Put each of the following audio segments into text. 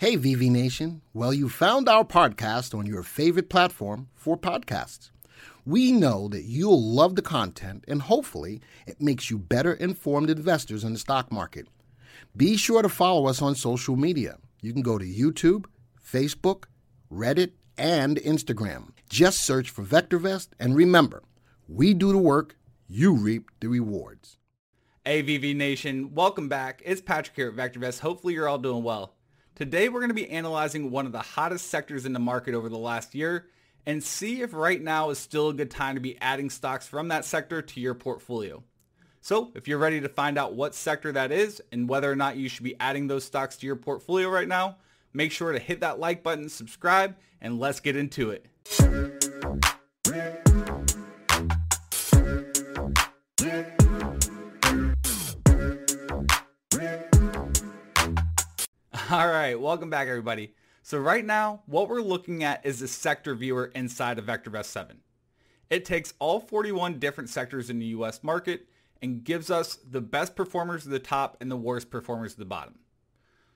Hey, VV Nation. Well, you found our podcast on your favorite platform for podcasts. We know that you'll love the content and hopefully it makes you better informed investors in the stock market. Be sure to follow us on social media. You can go to YouTube, Facebook, Reddit, and Instagram. Just search for VectorVest and remember, we do the work, you reap the rewards. AVV Nation, welcome back. It's Patrick here at VectorVest. Hopefully you're all doing well. Today we're going to be analyzing one of the hottest sectors in the market over the last year and see if right now is still a good time to be adding stocks from that sector to your portfolio. So if you're ready to find out what sector that is and whether or not you should be adding those stocks to your portfolio right now, make sure to hit that like button, subscribe, and let's get into it. All right, welcome back everybody. So right now, what we're looking at is the sector viewer inside of VectorVest 7. It takes all 41 different sectors in the US market and gives us the best performers at the top and the worst performers at the bottom.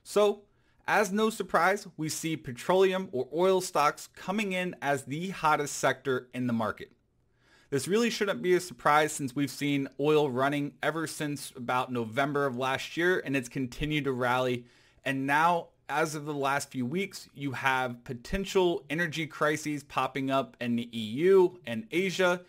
So, as no surprise, we see petroleum or oil stocks coming in as the hottest sector in the market. This really shouldn't be a surprise since we've seen oil running ever since about November of last year and it's continued to rally and now, as of the last few weeks, you have potential energy crises popping up in the EU and Asia.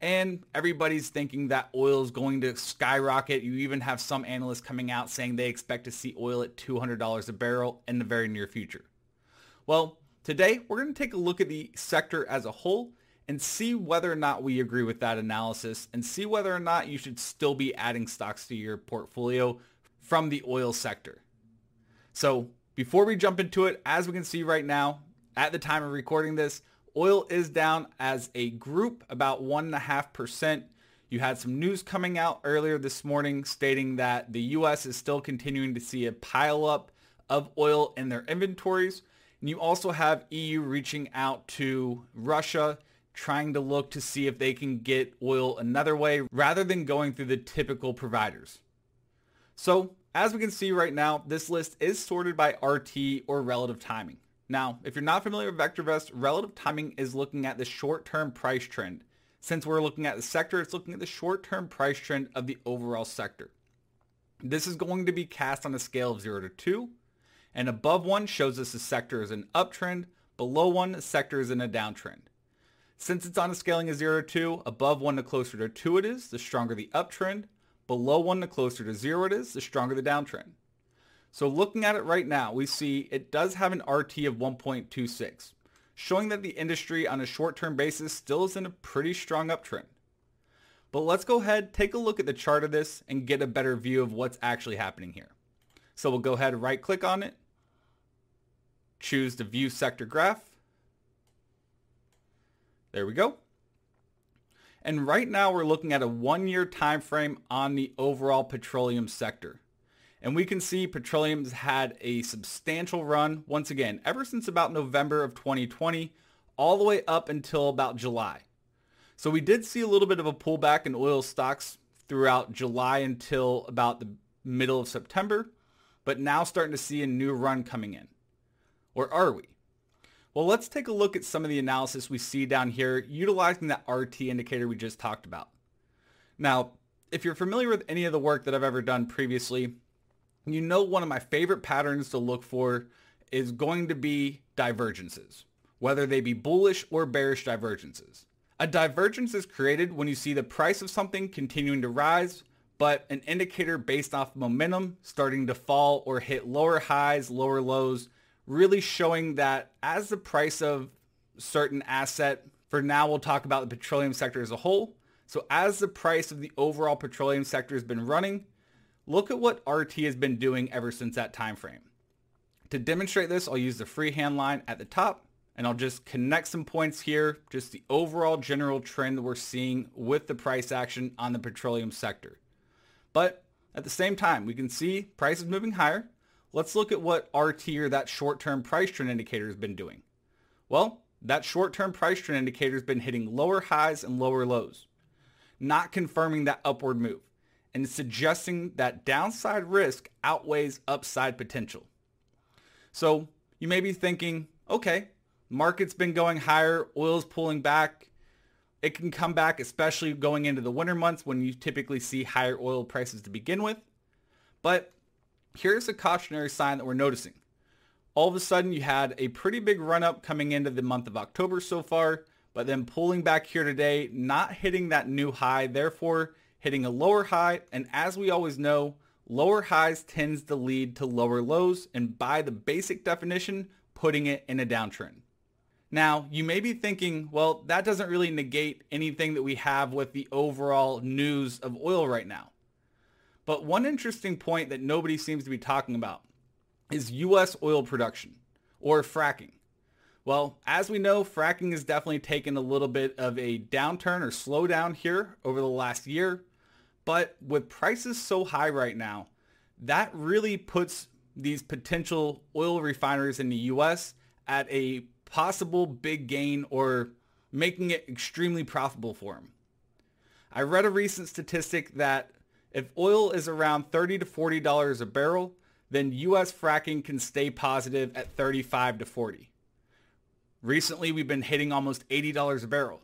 And everybody's thinking that oil is going to skyrocket. You even have some analysts coming out saying they expect to see oil at $200 a barrel in the very near future. Well, today we're going to take a look at the sector as a whole and see whether or not we agree with that analysis and see whether or not you should still be adding stocks to your portfolio from the oil sector. So before we jump into it, as we can see right now, at the time of recording this, oil is down as a group about 1.5%. You had some news coming out earlier this morning stating that the U.S. is still continuing to see a pileup of oil in their inventories. And you also have EU reaching out to Russia trying to look to see if they can get oil another way rather than going through the typical providers. So as we can see right now, this list is sorted by RT or relative timing. Now, if you're not familiar with VectorVest, relative timing is looking at the short-term price trend. Since we're looking at the sector, it's looking at the short-term price trend of the overall sector. This is going to be cast on a scale of 0 to 2, and above 1 shows us the sector is an uptrend, below 1 the sector is in a downtrend. Since it's on a scaling of 0 to 2, above 1 the closer to 2 it is, the stronger the uptrend, Below 1, the closer to 0 it is, the stronger the downtrend. So looking at it right now, we see it does have an RT of 1.26, showing that the industry on a short-term basis still is in a pretty strong uptrend. But let's go ahead, take a look at the chart of this and get a better view of what's actually happening here. So we'll go ahead and right click on it, choose the view sector graph. There we go. And right now we're looking at a one-year time frame on the overall petroleum sector. And we can see petroleum's had a substantial run, once again, ever since about November of 2020, all the way up until about July. So we did see a little bit of a pullback in oil stocks throughout July until about the middle of September, but now starting to see a new run coming in. Or are we? Well, let's take a look at some of the analysis we see down here utilizing that RT indicator we just talked about. Now, if you're familiar with any of the work that I've ever done previously, you know one of my favorite patterns to look for is going to be divergences, whether they be bullish or bearish divergences. A divergence is created when you see the price of something continuing to rise, but an indicator based off momentum starting to fall or hit lower highs, lower lows, really showing that as the price of certain asset, for now we'll talk about the petroleum sector as a whole. So as the price of the overall petroleum sector has been running, look at what RT has been doing ever since that time frame. To demonstrate this, I'll use the freehand line at the top and I'll just connect some points here, just the overall general trend that we're seeing with the price action on the petroleum sector. But at the same time, we can see prices moving higher, let's look at what RT or that short-term price trend indicator has been doing. Well, that short-term price trend indicator has been hitting lower highs and lower lows, not confirming that upward move and suggesting that downside risk outweighs upside potential. So you may be thinking, okay, market's been going higher, oil's pulling back. It can come back, especially going into the winter months when you typically see higher oil prices to begin with. But here's a cautionary sign that we're noticing. All of a sudden, you had a pretty big run up coming into the month of October so far, but then pulling back here today, not hitting that new high, therefore hitting a lower high. And as we always know, lower highs tends to lead to lower lows, and by the basic definition, putting it in a downtrend. Now, you may be thinking, well, that doesn't really negate anything that we have with the overall news of oil right now. But one interesting point that nobody seems to be talking about is U.S. oil production or fracking. Well, as we know, fracking has definitely taken a little bit of a downturn or slowdown here over the last year. But with prices so high right now, that really puts these potential oil refineries in the U.S. at a possible big gain or making it extremely profitable for them. I read a recent statistic that if oil is around 30 to $40 a barrel, then U.S. fracking can stay positive at 35 to 40. Recently, we've been hitting almost $80 a barrel.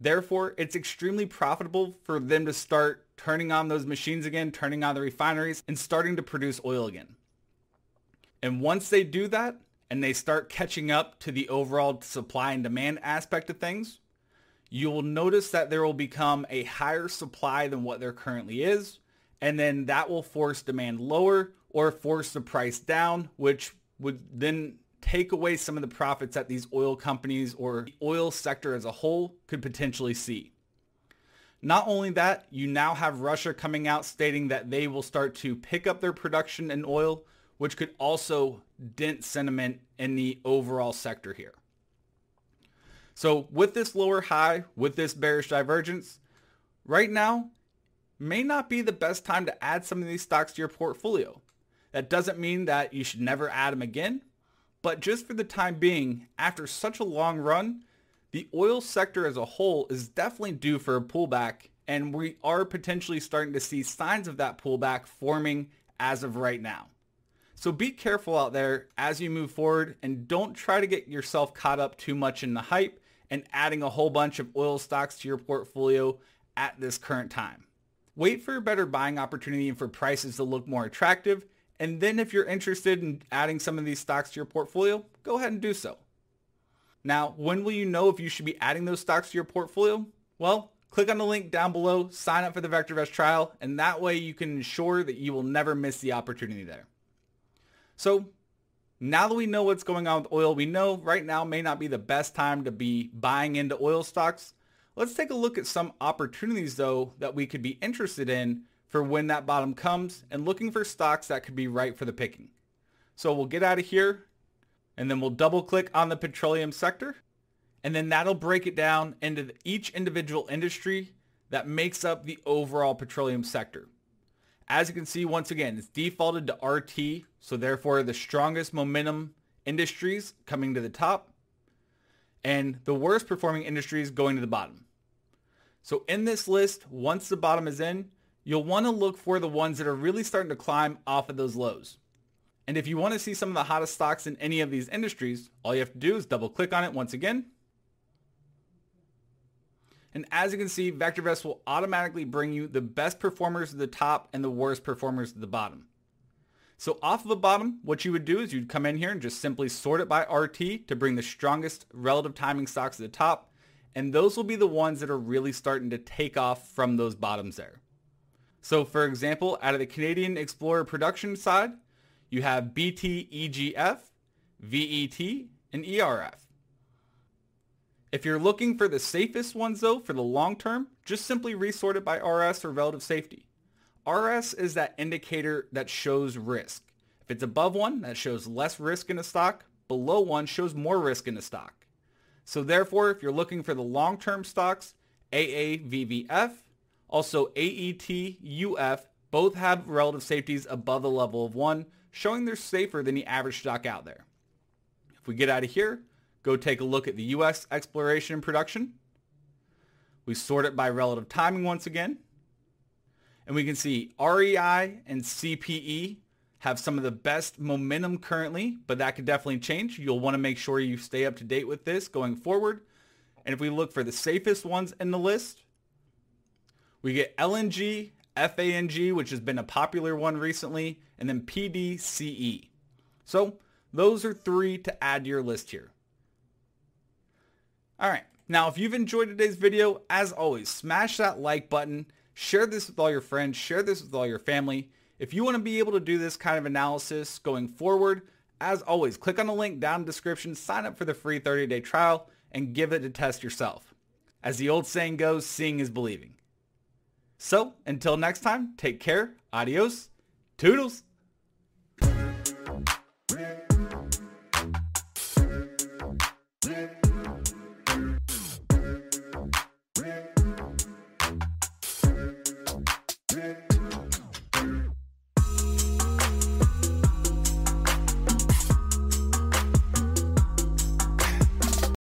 Therefore, it's extremely profitable for them to start turning on those machines again, turning on the refineries, and starting to produce oil again. And once they do that, and they start catching up to the overall supply and demand aspect of things, you will notice that there will become a higher supply than what there currently is. And then that will force demand lower or force the price down, which would then take away some of the profits that these oil companies or the oil sector as a whole could potentially see. Not only that, you now have Russia coming out stating that they will start to pick up their production in oil, which could also dent sentiment in the overall sector here. So with this lower high, with this bearish divergence, right now may not be the best time to add some of these stocks to your portfolio. That doesn't mean that you should never add them again, but just for the time being, after such a long run, the oil sector as a whole is definitely due for a pullback, and we are potentially starting to see signs of that pullback forming as of right now. So be careful out there as you move forward and don't try to get yourself caught up too much in the hype and adding a whole bunch of oil stocks to your portfolio at this current time. Wait for a better buying opportunity and for prices to look more attractive. And then if you're interested in adding some of these stocks to your portfolio, go ahead and do so. Now, when will you know if you should be adding those stocks to your portfolio? Well, click on the link down below, sign up for the VectorVest trial, and that way you can ensure that you will never miss the opportunity there. So now that we know what's going on with oil, we know right now may not be the best time to be buying into oil stocks. Let's take a look at some opportunities though that we could be interested in for when that bottom comes and looking for stocks that could be right for the picking. So we'll get out of here and then we'll double click on the petroleum sector and then that'll break it down into each individual industry that makes up the overall petroleum sector. As you can see, once again, it's defaulted to RT, so therefore the strongest momentum industries coming to the top and the worst performing industries going to the bottom. So in this list, once the bottom is in, you'll want to look for the ones that are really starting to climb off of those lows. And if you want to see some of the hottest stocks in any of these industries, all you have to do is double click on it once again and as you can see, VectorVest will automatically bring you the best performers at the top and the worst performers at the bottom. So off of the bottom, what you would do is you'd come in here and just simply sort it by RT to bring the strongest relative timing stocks at the top. And those will be the ones that are really starting to take off from those bottoms there. So for example, out of the Canadian Explorer production side, you have BTEGF, VET, and ERF. If you're looking for the safest ones though for the long term, just simply resort it by RS or relative safety. RS is that indicator that shows risk. If it's above one, that shows less risk in a stock. Below one shows more risk in a stock. So therefore, if you're looking for the long-term stocks, AAVVF, also AETUF, both have relative safeties above the level of one, showing they're safer than the average stock out there. If we get out of here, go take a look at the U.S. exploration and production. We sort it by relative timing once again. And we can see REI and CPE have some of the best momentum currently, but that could definitely change. You'll want to make sure you stay up to date with this going forward. And if we look for the safest ones in the list, we get LNG, FANG, which has been a popular one recently, and then PDCE. So those are three to add to your list here. All right. Now, if you've enjoyed today's video, as always, smash that like button, share this with all your friends, share this with all your family. If you want to be able to do this kind of analysis going forward, as always, click on the link down in the description, sign up for the free 30-day trial, and give it a test yourself. As the old saying goes, seeing is believing. So, until next time, take care, adios, toodles.